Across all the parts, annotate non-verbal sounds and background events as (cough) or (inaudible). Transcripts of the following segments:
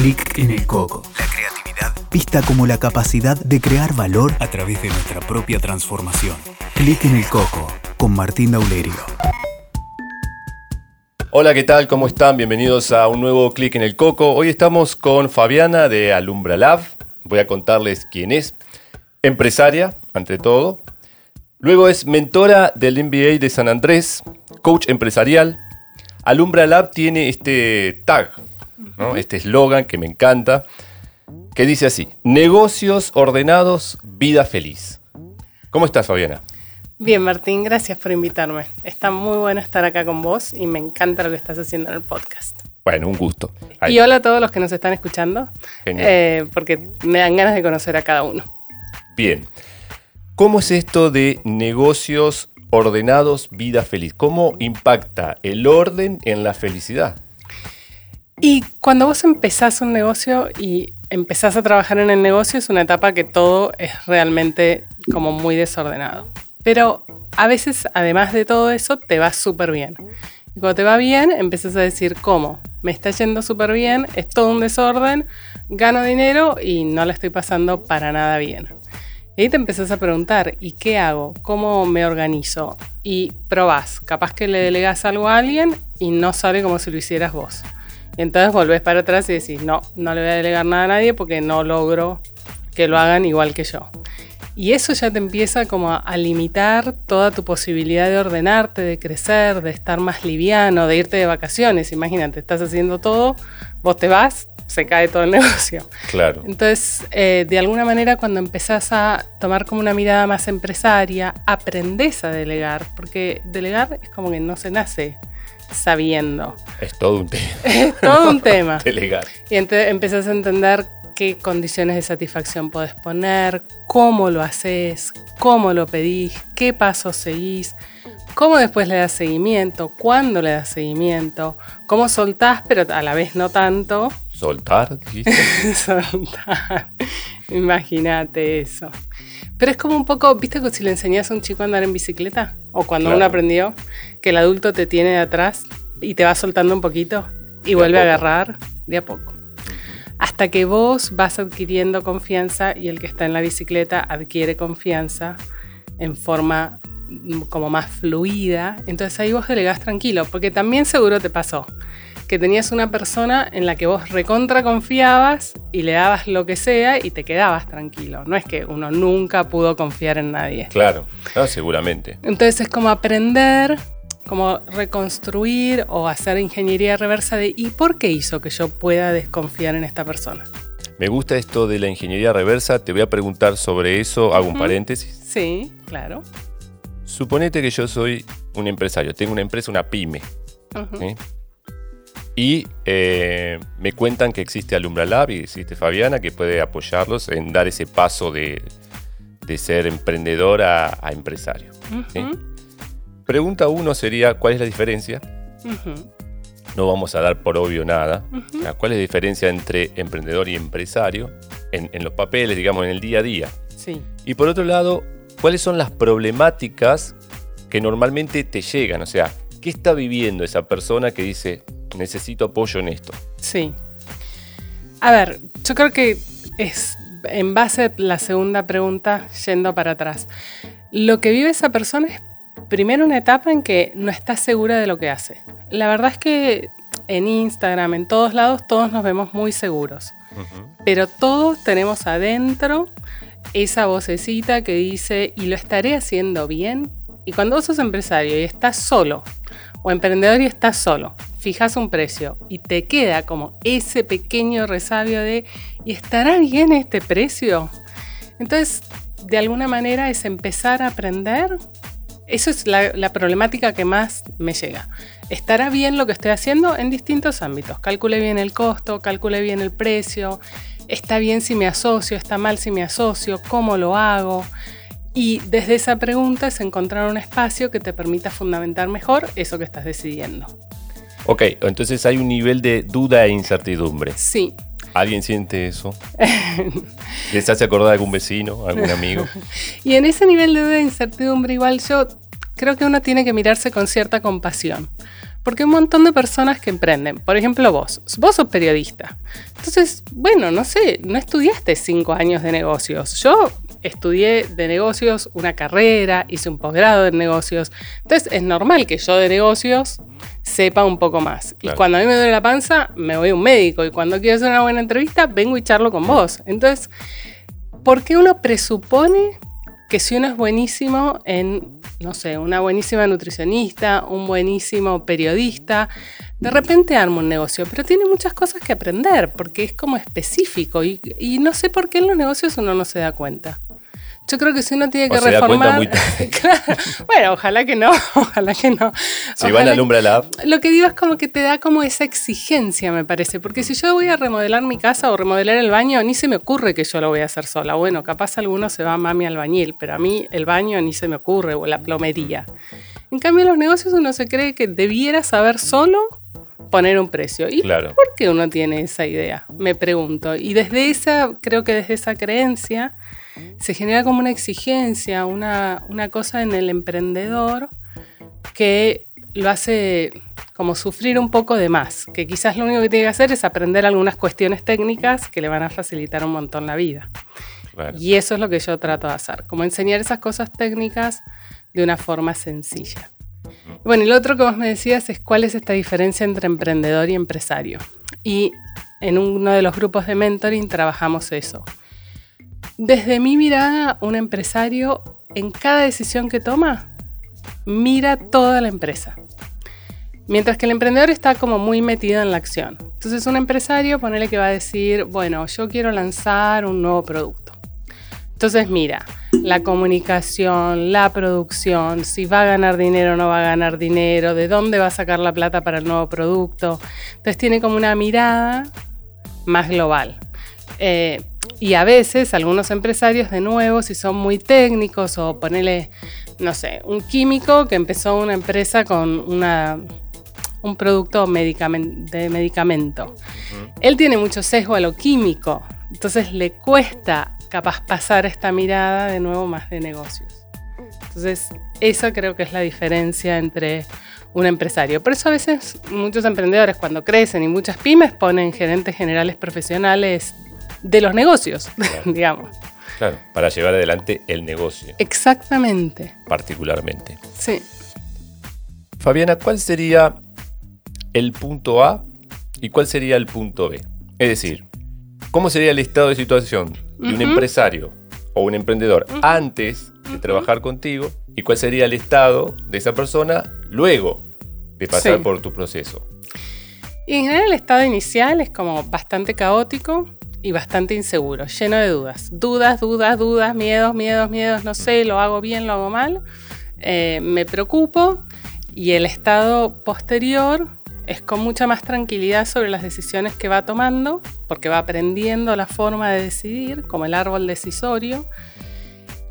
Clic en el coco. La creatividad vista como la capacidad de crear valor a través de nuestra propia transformación. Clic en el coco con Martín Daulerio. Hola, ¿qué tal? ¿Cómo están? Bienvenidos a un nuevo Clic en el Coco. Hoy estamos con Fabiana de Alumbra Lab. Voy a contarles quién es. Empresaria, ante todo. Luego es mentora del MBA de San Andrés, coach empresarial. Alumbra Lab tiene este tag, este eslogan que me encanta, que dice así, negocios ordenados, vida feliz. ¿Cómo estás, Fabiana? Bien, Martín, gracias por invitarme. Está muy bueno estar acá con vos y me encanta lo que estás haciendo en el podcast. Bueno, un gusto. Y hola a todos los que nos están escuchando, eh, porque me dan ganas de conocer a cada uno. Bien. ¿Cómo es esto de negocios ordenados, vida feliz? ¿Cómo impacta el orden en la felicidad? Y cuando vos empezás un negocio y empezás a trabajar en el negocio, es una etapa que todo es realmente como muy desordenado. Pero a veces, además de todo eso, te va súper bien. Y cuando te va bien, empiezas a decir, ¿cómo? Me está yendo súper bien, es todo un desorden, gano dinero y no la estoy pasando para nada bien. Y ahí te empezás a preguntar, ¿y qué hago? ¿Cómo me organizo? Y probás, capaz que le delegas algo a alguien y no sale como si lo hicieras vos. Entonces volvés para atrás y decís, no, no le voy a delegar nada a nadie porque no logro que lo hagan igual que yo. Y eso ya te empieza como a, limitar toda tu posibilidad de ordenarte, de crecer, de estar más liviano, de irte de vacaciones. Imagínate, estás haciendo todo, vos te vas, se cae todo el (laughs) negocio. Claro. Entonces, eh, de alguna manera, cuando empezás a tomar como una mirada más empresaria, aprendés a delegar, porque delegar es como que no se nace sabiendo. Es todo un tema. (laughs) Es todo un tema. (laughs) delegar. Y entonces empezás a entender qué condiciones de satisfacción podés poner, cómo lo haces, cómo lo pedís, qué pasos seguís, cómo después le das seguimiento, cuándo le das seguimiento, cómo soltás, pero a la vez no tanto. ¿Soltar? (laughs) Soltar. Imagínate eso. Pero es como un poco, ¿viste que si le enseñas a un chico a andar en bicicleta? O cuando uno aprendió, que el adulto te tiene de atrás y te va soltando un poquito y vuelve a agarrar de a poco. Hasta que vos vas adquiriendo confianza y el que está en la bicicleta adquiere confianza en forma mm, como más fluida, entonces ahí vos delegás tranquilo, porque también seguro te pasó que tenías una persona en la que vos recontra confiabas y le dabas lo que sea y te quedabas tranquilo. No es que uno nunca pudo confiar en nadie. Claro, seguramente. Entonces es como aprender como reconstruir o hacer ingeniería reversa de ¿y por qué hizo que yo pueda desconfiar en esta persona? Me gusta esto de la ingeniería reversa, te voy a preguntar sobre eso, hago un paréntesis. Sí, claro. Suponete que yo soy un empresario, tengo una empresa, una pyme. Y eh, me cuentan que existe Alumbra Lab y existe Fabiana que puede apoyarlos en dar ese paso de, ser emprendedor a, empresario. Pregunta uno sería, ¿cuál es la diferencia? No vamos a dar por obvio nada. ¿Cuál es la diferencia entre emprendedor y empresario en, los papeles, digamos, en el día a día? Sí. Y por otro lado, ¿cuáles son las problemáticas que normalmente te llegan? O sea, ¿qué está viviendo esa persona que dice, necesito apoyo en esto? Sí. A ver, yo creo que es en base a la segunda pregunta, yendo para atrás. Lo que vive esa persona es primero una etapa en que no estás segura de lo que hace. La verdad es que en Instagram, en todos lados, todos nos vemos muy seguros. Pero todos tenemos adentro esa vocecita que dice, ¿y lo estaré haciendo bien? Y cuando vos sos empresario y estás solo, o emprendedor y estás solo, fijas un precio y te queda como ese pequeño resabio de, ¿y estará bien este precio? Entonces, de alguna manera es empezar a aprender eso es la, problemática que más me llega. ¿Estará bien lo que estoy haciendo en distintos ámbitos? Calcule bien el costo, calcule bien el precio, está bien si me asocio, está mal si me asocio, cómo lo hago. Y desde esa pregunta es encontrar un espacio que te permita fundamentar mejor eso que estás decidiendo. Ok, entonces hay un nivel de duda e incertidumbre. Sí, ¿Alguien siente eso? (laughs) ¿Les hace acordar a algún vecino, algún amigo? (laughs) y en ese nivel de incertidumbre igual yo creo que uno tiene que mirarse con cierta compasión. Porque hay un montón de personas que emprenden. Por ejemplo, vos. Vos sos periodista. Entonces, bueno, no sé, no estudiaste cinco años de negocios. Yo estudié de negocios una carrera, hice un posgrado de negocios. Entonces, es normal que yo de negocios sepa un poco más. Y cuando a mí me duele la panza, me voy a un médico. Y cuando quiero hacer una buena entrevista, vengo y charlo con vos. Entonces, ¿por qué uno presupone que si uno es buenísimo en, no sé, una buenísima nutricionista, un buenísimo periodista, de repente arma un negocio, pero tiene muchas cosas que aprender porque es como específico y, y no sé por qué en los negocios uno no se da cuenta. Yo creo que si uno tiene que reformar. (laughs) Bueno, ojalá que no, (laughs) ojalá que no. Si van a Lumbra Lab. Lo que digo es como que te da como esa exigencia, me parece. Porque si yo voy a remodelar mi casa o remodelar el baño, ni se me ocurre que yo lo voy a hacer sola. Bueno, capaz alguno se va a mami albañil, pero a mí el baño ni se me ocurre, o la plomería. En cambio, en los negocios uno se cree que debiera saber solo poner un precio. ¿Y por qué uno tiene esa idea? Me pregunto. Y desde esa, creo que desde esa creencia se genera como una exigencia, una, cosa en el emprendedor que lo hace como sufrir un poco de más, que quizás lo único que tiene que hacer es aprender algunas cuestiones técnicas que le van a facilitar un montón la vida. Y eso es lo que yo trato de hacer, como enseñar esas cosas técnicas de una forma sencilla. Bueno, y lo otro que vos me decías es cuál es esta diferencia entre emprendedor y empresario. Y en uno de los grupos de mentoring trabajamos eso. Desde mi mirada, un empresario en cada decisión que toma, mira toda la empresa. Mientras que el emprendedor está como muy metido en la acción. Entonces un empresario, ponele que va a decir, bueno, yo quiero lanzar un nuevo producto. Entonces mira, la comunicación, la producción, si va a ganar dinero o no va a ganar dinero, de dónde va a sacar la plata para el nuevo producto. Entonces tiene como una mirada más global. Eh, y a veces algunos empresarios, de nuevo, si son muy técnicos o ponele, no sé, un químico que empezó una empresa con una, un producto de medicamento. Él tiene mucho sesgo a lo químico, entonces le cuesta capaz pasar esta mirada de nuevo más de negocios. Entonces, esa creo que es la diferencia entre un empresario. Por eso a veces muchos emprendedores cuando crecen y muchas pymes ponen gerentes generales profesionales de los negocios, (laughs) digamos. Claro, para llevar adelante el negocio. Exactamente. Particularmente. Sí. Fabiana, ¿cuál sería el punto A y cuál sería el punto B? Es decir, ¿cómo sería el estado de situación de un empresario o un emprendedor antes de trabajar contigo y cuál sería el estado de esa persona luego de pasar por tu proceso? Y en general el estado inicial es como bastante caótico, y bastante inseguro, lleno de dudas. Dudas, dudas, dudas, miedos, miedos, miedos, no sé, lo hago bien, lo hago mal. Eh, me preocupo y el estado posterior es con mucha más tranquilidad sobre las decisiones que va tomando, porque va aprendiendo la forma de decidir, como el árbol decisorio,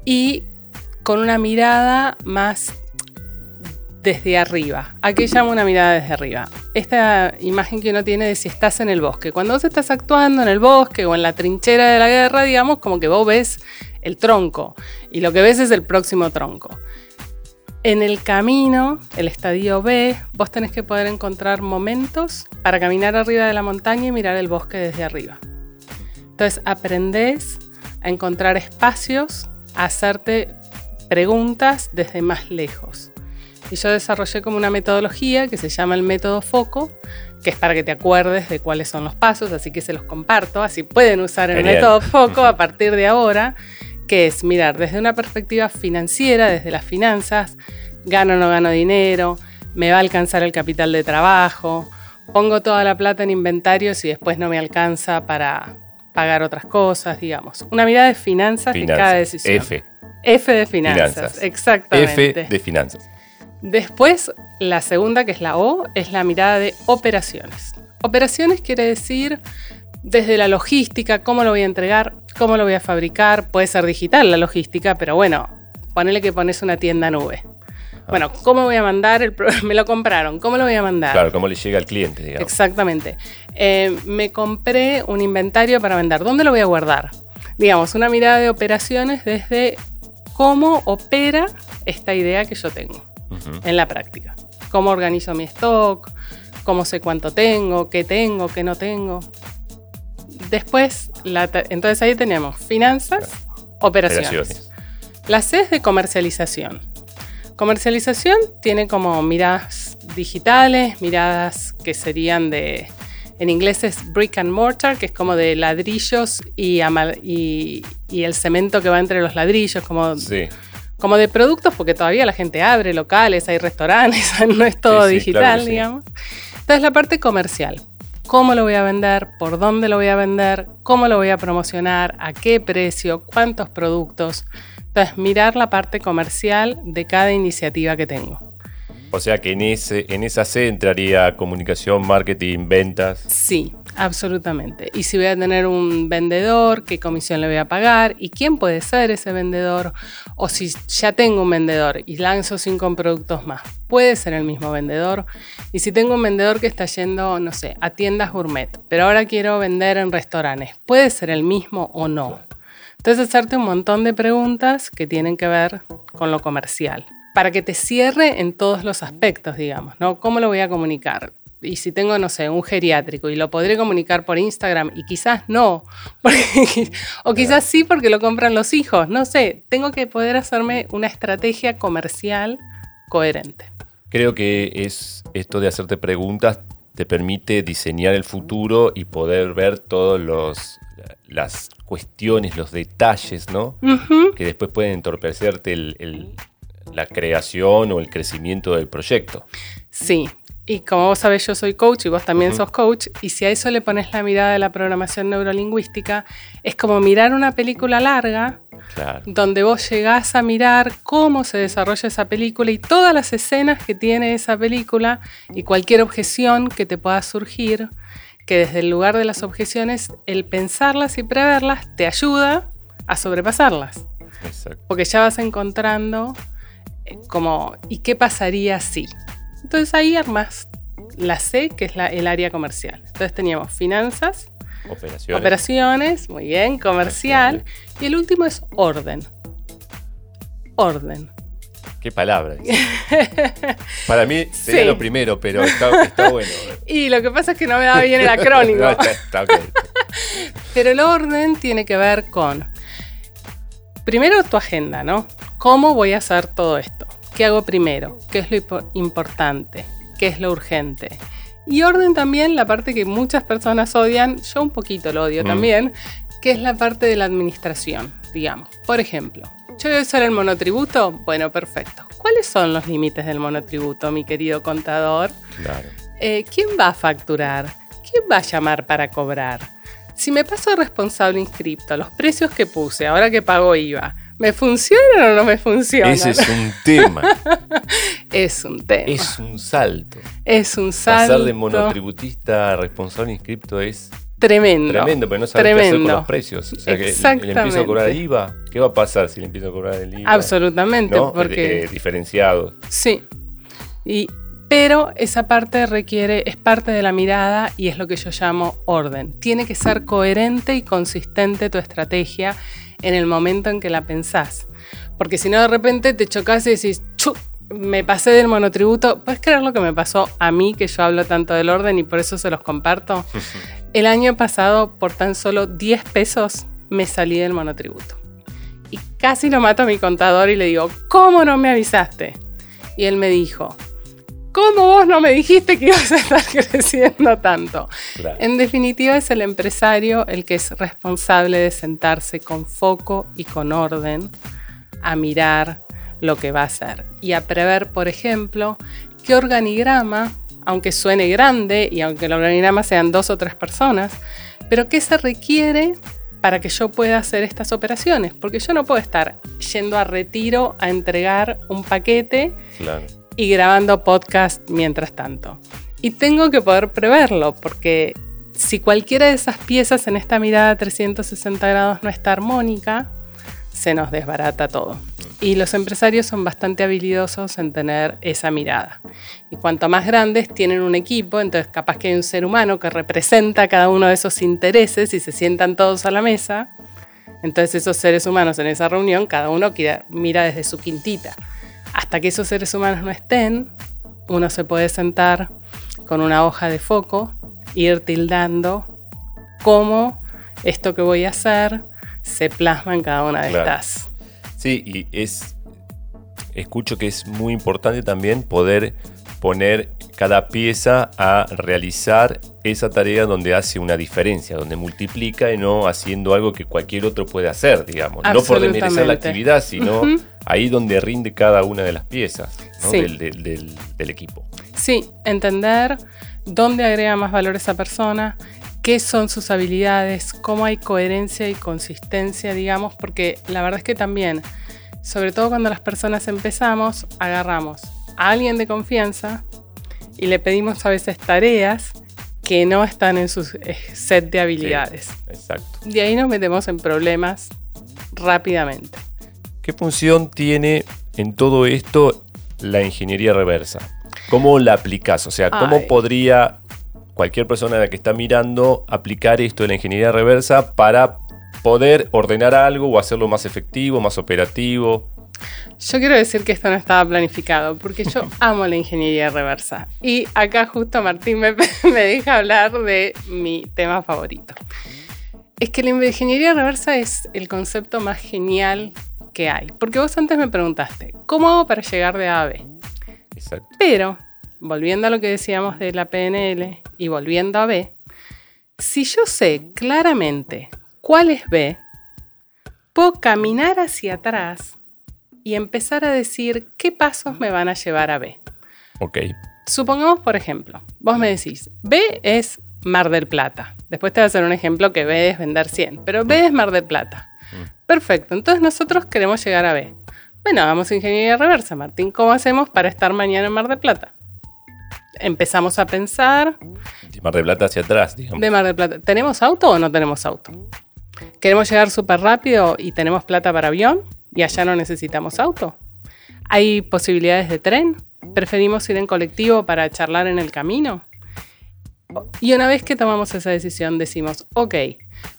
y con una mirada más desde arriba. ¿A qué una mirada desde arriba? Esta imagen que uno tiene de si estás en el bosque. Cuando vos estás actuando en el bosque o en la trinchera de la guerra, digamos, como que vos ves el tronco y lo que ves es el próximo tronco. En el camino, el estadio B, vos tenés que poder encontrar momentos para caminar arriba de la montaña y mirar el bosque desde arriba. Entonces aprendés a encontrar espacios, a hacerte preguntas desde más lejos. Y yo desarrollé como una metodología que se llama el método foco, que es para que te acuerdes de cuáles son los pasos, así que se los comparto, así pueden usar el método (laughs) foco a partir de ahora, que es mirar desde una perspectiva financiera, desde las finanzas, gano o no gano dinero, me va a alcanzar el capital de trabajo, pongo toda la plata en inventarios y después no me alcanza para pagar otras cosas, digamos. Una mirada de finanzas, de cada decisión. F. F de finanzas, finanzas. exactamente. F de finanzas. Después, la segunda, que es la O, es la mirada de operaciones. Operaciones quiere decir desde la logística, cómo lo voy a entregar, cómo lo voy a fabricar, puede ser digital la logística, pero bueno, ponele que pones una tienda nube. Ah. Bueno, ¿cómo voy a mandar? El (laughs) me lo compraron, ¿cómo lo voy a mandar? Claro, ¿cómo le llega al cliente? Digamos. Exactamente. Eh, me compré un inventario para vender, ¿dónde lo voy a guardar? Digamos, una mirada de operaciones desde cómo opera esta idea que yo tengo en la práctica. cómo organizo mi stock, cómo sé cuánto tengo, qué tengo, qué no tengo. Después, entonces ahí tenemos finanzas, operaciones. La C es de comercialización. Comercialización tiene como miradas digitales, miradas que serían de, en inglés es brick and mortar, que es como de ladrillos y, y, el cemento que va entre los ladrillos, como, como de productos, porque todavía la gente abre locales, hay restaurantes, (laughs) no es todo digital, digamos. Entonces la parte comercial. ¿Cómo lo voy a vender? ¿Por dónde lo voy a vender? ¿Cómo lo voy a promocionar? ¿A qué precio? ¿Cuántos productos? Entonces, mirar la parte comercial de cada iniciativa que tengo. O sea que en, ese, en esa C entraría comunicación, marketing, ventas. Sí, absolutamente. Y si voy a tener un vendedor, qué comisión le voy a pagar y quién puede ser ese vendedor. O si ya tengo un vendedor y lanzo cinco productos más, puede ser el mismo vendedor. Y si tengo un vendedor que está yendo, no sé, a tiendas gourmet, pero ahora quiero vender en restaurantes, puede ser el mismo o no. Entonces hacerte un montón de preguntas que tienen que ver con lo comercial para que te cierre en todos los aspectos, digamos, ¿no? ¿Cómo lo voy a comunicar? Y si tengo, no sé, un geriátrico y lo podré comunicar por Instagram y quizás no, (laughs) o quizás sí porque lo compran los hijos, no sé, tengo que poder hacerme una estrategia comercial coherente. Creo que es esto de hacerte preguntas te permite diseñar el futuro y poder ver todos los las cuestiones, los detalles, ¿no? Que después pueden entorpecerte el, la creación o el crecimiento del proyecto. Sí, y como vos sabés, yo soy coach y vos también sos coach, y si a eso le pones la mirada de la programación neurolingüística, es como mirar una película larga, donde vos llegás a mirar cómo se desarrolla esa película y todas las escenas que tiene esa película y cualquier objeción que te pueda surgir, que desde el lugar de las objeciones, el pensarlas y preverlas te ayuda a sobrepasarlas. Porque ya vas encontrando como, ¿y qué pasaría si? Entonces ahí armas la C, que es el área comercial. Entonces teníamos finanzas, operaciones, operaciones muy bien, comercial, y el último es orden. Orden. Qué palabra. (laughs) Para mí sería lo primero, pero está, (laughs) bueno. Y lo que pasa es que no me da bien el (laughs) acrónimo. Pero el orden tiene que ver con, primero tu agenda, ¿no? ¿Cómo voy a hacer todo esto? ¿Qué hago primero? ¿Qué es lo importante? ¿Qué es lo urgente? Y orden también, la parte que muchas personas odian, yo un poquito lo odio mm. también, que es la parte de la administración, digamos. Por ejemplo, yo voy a usar el monotributo. Bueno, perfecto. ¿Cuáles son los límites del monotributo, mi querido contador? Claro. Eh, ¿Quién va a facturar? ¿Quién va a llamar para cobrar? Si me paso responsable inscripto, los precios que puse, ahora que pago IVA, ¿Me funciona o no me funciona? Ese es un tema. (laughs) es un tema. Es un salto. Es un salto. Pasar de monotributista a responsable inscripto es tremendo. Tremendo, pero no sabes qué hacer con los precios. O sea, que le empiezo a cobrar IVA. ¿Qué va a pasar si le empiezo a cobrar el IVA? Absolutamente. Porque... Eh, diferenciado. Sí. Y pero esa parte requiere, es parte de la mirada y es lo que yo llamo orden. Tiene que ser coherente y consistente tu estrategia en el momento en que la pensás. Porque si no, de repente te chocas y decís, ¡Chu! me pasé del monotributo. ¿Puedes creer lo que me pasó a mí, que yo hablo tanto del orden y por eso se los comparto? (laughs) El año pasado, por tan solo 10 pesos, me salí del monotributo. Y casi lo mato a mi contador y le digo, ¿cómo no me avisaste? Y él me dijo, ¿Cómo vos no me dijiste que ibas a estar (laughs) creciendo tanto? En definitiva, es el empresario el que es responsable de sentarse con foco y con orden a mirar lo que va a hacer y a prever, por ejemplo, qué organigrama, aunque suene grande y aunque el organigrama sean dos o tres personas, pero qué se requiere para que yo pueda hacer estas operaciones, porque yo no puedo estar yendo a retiro a entregar un paquete claro y grabando podcast mientras tanto. Y tengo que poder preverlo, porque si cualquiera de esas piezas en esta mirada 360 grados no está armónica, se nos desbarata todo. Y los empresarios son bastante habilidosos en tener esa mirada. Y cuanto más grandes tienen un equipo, entonces capaz que hay un ser humano que representa cada uno de esos intereses y se sientan todos a la mesa. Entonces esos seres humanos en esa reunión, cada uno mira desde su quintita hasta que esos seres humanos no estén, uno se puede sentar con una hoja de foco, ir tildando cómo esto que voy a hacer se plasma en cada una de Claro. estas. Sí, y es. Escucho que es muy importante también poder poner cada pieza a realizar esa tarea donde hace una diferencia, donde multiplica y no haciendo algo que cualquier otro puede hacer, digamos. No por desmerecer la actividad, sino. Ahí donde rinde cada una de las piezas ¿no? Sí. del, del- del- del equipo. Sí, entender dónde agrega más valor esa persona, qué son sus habilidades, cómo hay coherencia y consistencia, digamos, porque la verdad es que también, sobre todo cuando las personas empezamos, agarramos a alguien de confianza y le pedimos a veces tareas que no están en su eh, set de habilidades. Exacto. De ahí nos metemos en problemas rápidamente. ¿Qué función tiene en todo esto la ingeniería reversa? ¿Cómo la aplicás? O sea, ¿cómo Ay. podría cualquier persona que está mirando aplicar esto de la ingeniería reversa para poder ordenar algo o hacerlo más efectivo, más operativo? Yo quiero decir que esto no estaba planificado, porque yo (laughs) amo la ingeniería reversa. Y acá justo Martín me, (laughs) me deja hablar de mi tema favorito. Es que la ingeniería reversa es el concepto más genial que hay. Porque vos antes me preguntaste, ¿cómo hago para llegar de A a B? Exacto. Pero, volviendo a lo que decíamos de la PNL y volviendo a B, si yo sé claramente cuál es B, puedo caminar hacia atrás y empezar a decir qué pasos me van a llevar a B. Ok. Supongamos, por ejemplo, vos me decís, B es Mar del Plata. Después te voy a hacer un ejemplo que B es vender 100, pero B es Mar del Plata. Perfecto, entonces nosotros queremos llegar a B. Bueno, hagamos ingeniería reversa, Martín. ¿Cómo hacemos para estar mañana en Mar del Plata? Empezamos a pensar De Mar de Plata hacia atrás, digamos. de Mar del Plata. ¿Tenemos auto o no tenemos auto? ¿Queremos llegar súper rápido y tenemos plata para avión y allá no necesitamos auto? ¿Hay posibilidades de tren? ¿Preferimos ir en colectivo para charlar en el camino? Y una vez que tomamos esa decisión decimos, ok,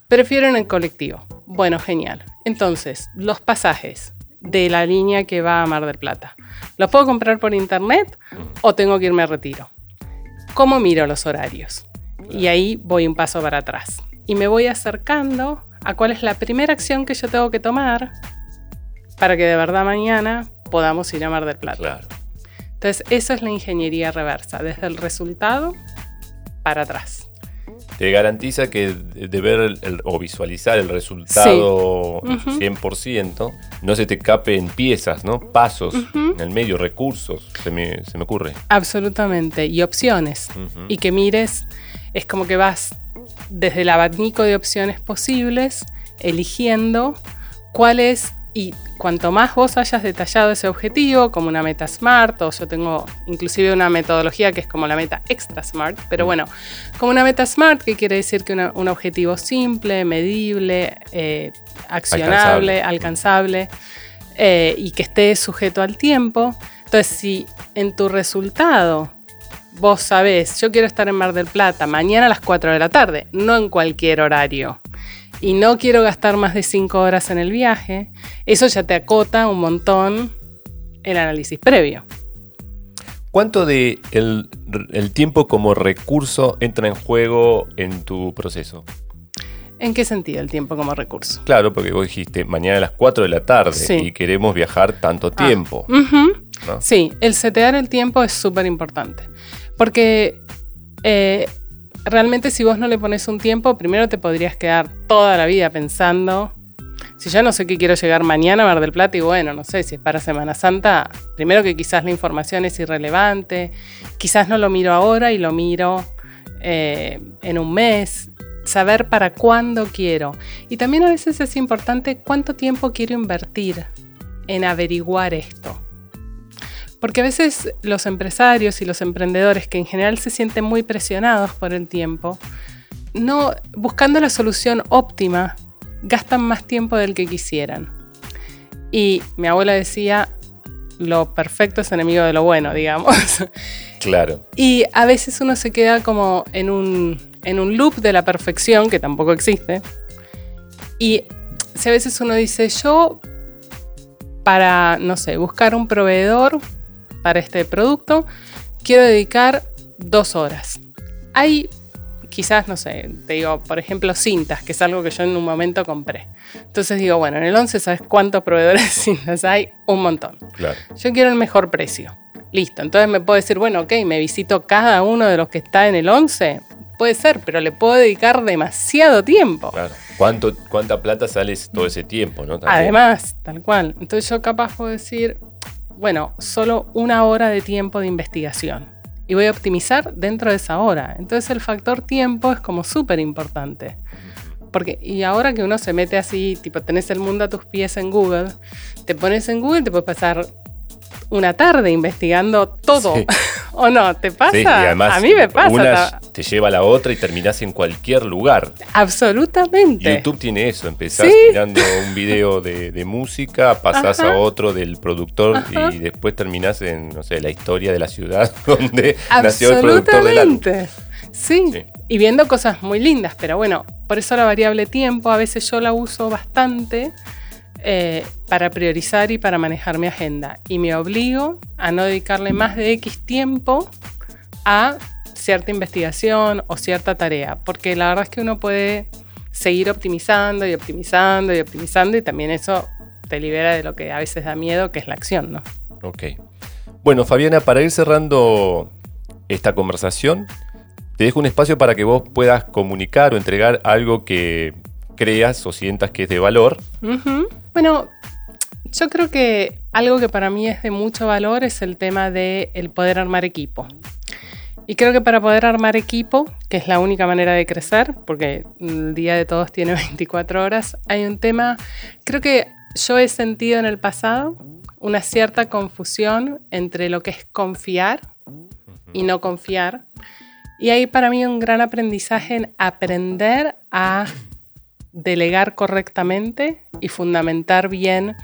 prefiero en el colectivo. Bueno, genial. Entonces, los pasajes de la línea que va a Mar del Plata, ¿los puedo comprar por internet o tengo que irme a retiro? ¿Cómo miro los horarios? Y ahí voy un paso para atrás. Y me voy acercando a cuál es la primera acción que yo tengo que tomar para que de verdad mañana podamos ir a Mar del Plata. Claro. Entonces, eso es la ingeniería reversa, desde el resultado para atrás. Te garantiza que de ver el- el- o visualizar el resultado Sí. Ujú. 100%, no se te escape en piezas, ¿no? Pasos en el medio, recursos, se me, se me ocurre. Absolutamente. Y opciones. Y que mires, es como que vas desde el abanico de opciones posibles, eligiendo cuál es, y cuanto más vos hayas detallado ese objetivo, como una meta SMART, o yo tengo inclusive una metodología que es como la meta extra SMART, pero bueno, como una meta SMART, que quiere decir que una- un objetivo simple, medible, eh, accionable, alcanzable, eh, y que esté sujeto al tiempo. Entonces, si en tu resultado vos sabés, yo quiero estar en Mar del Plata mañana a las 4 de la tarde, no en cualquier horario, y no quiero gastar más de 5 horas en el viaje, eso ya te acota un montón el análisis previo. ¿Cuánto de el, el tiempo como recurso entra en juego en tu proceso? ¿En qué sentido el tiempo como recurso? Claro, porque vos dijiste mañana a las 4 de la tarde Sí. y queremos viajar tanto Ah. tiempo. ¿no? Sí, el setear el tiempo es súper importante. Porque eh, realmente si vos no le pones un tiempo, primero te podrías quedar toda la vida pensando, si yo no sé qué quiero llegar mañana a Mar del Plata y bueno, no sé si es para Semana Santa, primero que quizás la información es irrelevante, quizás no lo miro ahora y lo miro eh, en un mes. Saber para cuándo quiero. Y también a veces es importante cuánto tiempo quiero invertir en averiguar esto. Porque a veces los empresarios y los emprendedores que en general se sienten muy presionados por el tiempo, no buscando la solución óptima, gastan más tiempo del que quisieran. Y mi abuela decía, lo perfecto es enemigo de lo bueno, (laughs) digamos. Claro. y a veces uno se queda como en un, en un loop de la perfección, que tampoco existe. Y si a veces uno dice, yo para, no sé, buscar un proveedor para este producto, quiero dedicar dos horas. Hay quizás, no sé, te digo, por ejemplo, cintas, que es algo que yo en un momento compré. Entonces digo, bueno, en el 11, ¿sabes cuántos proveedores de cintas hay? Un montón. Claro. Yo quiero el mejor precio. Listo. Entonces me puedo decir, bueno, ok, me visito cada uno de los que está en el 11. Puede ser, pero le puedo dedicar demasiado tiempo. Claro. ¿Cuánto, ¿Cuánta plata sale todo ese tiempo, no? También. Además, tal cual. Entonces yo capaz puedo decir, bueno, solo una hora de tiempo de investigación. Y voy a optimizar dentro de esa hora. Entonces el factor tiempo es como súper importante. Porque, y ahora que uno se mete así, tipo, tenés el mundo a tus pies en Google, te pones en Google, te puedes pasar una tarde investigando todo. Sí. (laughs) ¿O no? ¿Te pasa? Sí, y además, a mí me pasa. Una te lleva a la otra y terminás en cualquier lugar. Absolutamente. YouTube tiene eso, empezás Sí. mirando un video de, de música, pasás Ajá. a otro del productor Ajá. y después terminás en, no sé, la historia de la ciudad (laughs) donde nació el productor del álbum. Sí. Sí. Y viendo cosas muy lindas, pero bueno, por eso la variable tiempo a veces yo la uso bastante eh, para priorizar y para manejar mi agenda. Y me obligo a no dedicarle más de X tiempo a cierta investigación o cierta tarea, porque la verdad es que uno puede seguir optimizando y optimizando y optimizando y también eso te libera de lo que a veces da miedo, que es la acción, ¿no? Ok. Bueno, Fabiana, para ir cerrando esta conversación, te dejo un espacio para que vos puedas comunicar o entregar algo que creas o sientas que es de valor. Ujú. Bueno, yo creo que algo que para mí es de mucho valor es el tema de el poder armar equipo. Y creo que para poder armar equipo, que es la única manera de crecer, porque el día de todos tiene (laughs) 24 horas, hay un tema, creo que yo he sentido en el pasado una cierta confusión entre lo que es confiar y no confiar. Y hay para mí un gran aprendizaje en aprender a delegar correctamente y fundamentar bien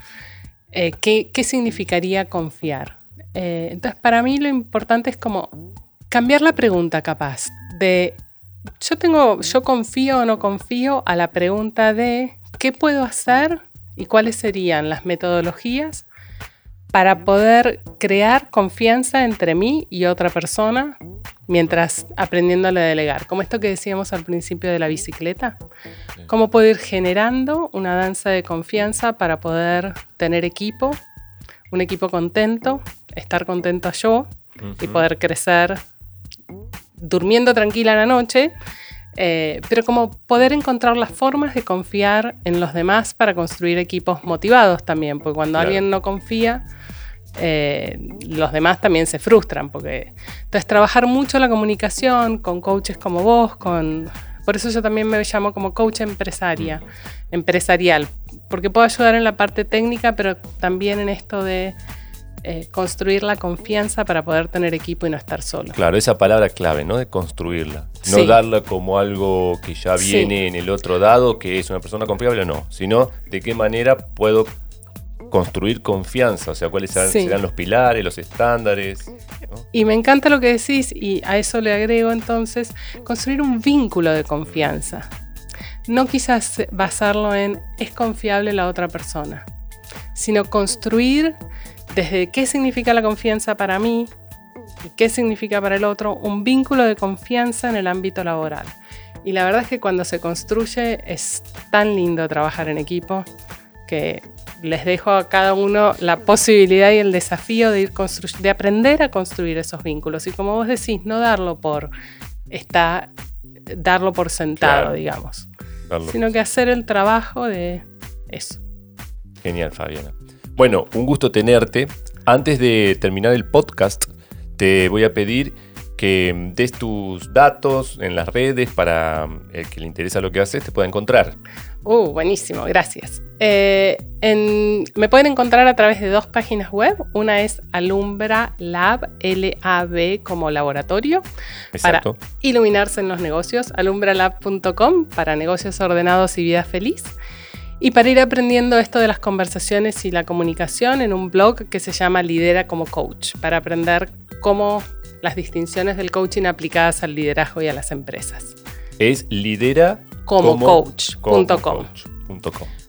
eh, qué, qué significaría confiar. Eh, entonces, para mí lo importante es como cambiar la pregunta capaz de yo tengo, yo confío o no confío a la pregunta de qué puedo hacer y cuáles serían las metodologías para poder crear confianza entre mí y otra persona mientras aprendiéndole a delegar. Como esto que decíamos al principio de la bicicleta. Cómo puedo ir generando una danza de confianza para poder tener equipo, un equipo contento, estar contento yo y poder crecer durmiendo tranquila en la noche, eh, pero como poder encontrar las formas de confiar en los demás para construir equipos motivados también, porque cuando Claro. alguien no confía, eh, los demás también se frustran, porque entonces trabajar mucho la comunicación con coaches como vos, con por eso yo también me llamo como coach empresaria, empresarial, porque puedo ayudar en la parte técnica, pero también en esto de eh, construir la confianza para poder tener equipo y no estar solo. Claro, esa palabra clave, ¿no? De construirla. No Sí. darla como algo que ya Sí. viene en el otro dado, que es una persona confiable, no. Sino de qué manera puedo construir confianza, o sea, cuáles serán, Sí. serán los pilares, los estándares. ¿no? Y me encanta lo que decís y a eso le agrego entonces construir un vínculo de confianza. No quizás basarlo en es confiable la otra persona, sino construir desde qué significa la confianza para mí y qué significa para el otro un vínculo de confianza en el ámbito laboral. Y la verdad es que cuando se construye es tan lindo trabajar en equipo que les dejo a cada uno la posibilidad y el desafío de ir de aprender a construir esos vínculos. Y como vos decís, no darlo por está darlo por sentado, Claro. digamos, Darlo. sino que hacer el trabajo de eso. Genial, Fabiana. Bueno, un gusto tenerte. Antes de terminar el podcast, te voy a pedir que des tus datos en las redes para el que le interesa lo que haces te pueda encontrar. Uh, buenísimo, gracias. Eh, en- me pueden encontrar a través de dos páginas web. Una es Alumbra Lab, L-A-B como laboratorio, Exacto. para iluminarse en los negocios, alumbralab.com para negocios ordenados y vida feliz. Y para ir aprendiendo esto de las conversaciones y la comunicación en un blog que se llama Lidera como Coach, para aprender cómo las distinciones del coaching aplicadas al liderazgo y a las empresas. Es lidera Como coach como coach.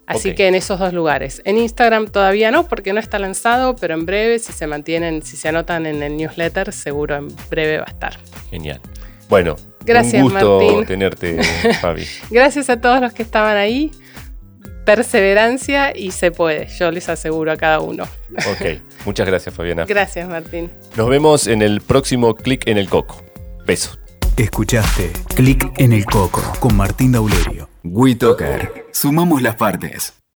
Así que en esos dos lugares. En Instagram todavía no, porque no está lanzado, pero en breve, si se mantienen, si se anotan en el newsletter, seguro en breve va a estar. Genial. Bueno, Gracias, un gusto Martín. (laughs) tenerte, Fabi. Gracias a todos los que estaban ahí. Perseverancia y se puede, yo les aseguro a cada uno. Ok, muchas gracias, Fabiana. Gracias, Martín. Nos vemos en el próximo Click en el Coco. Besos. Escuchaste Clic en el Coco con Martín Daulerio. WeToker. Sumamos las partes.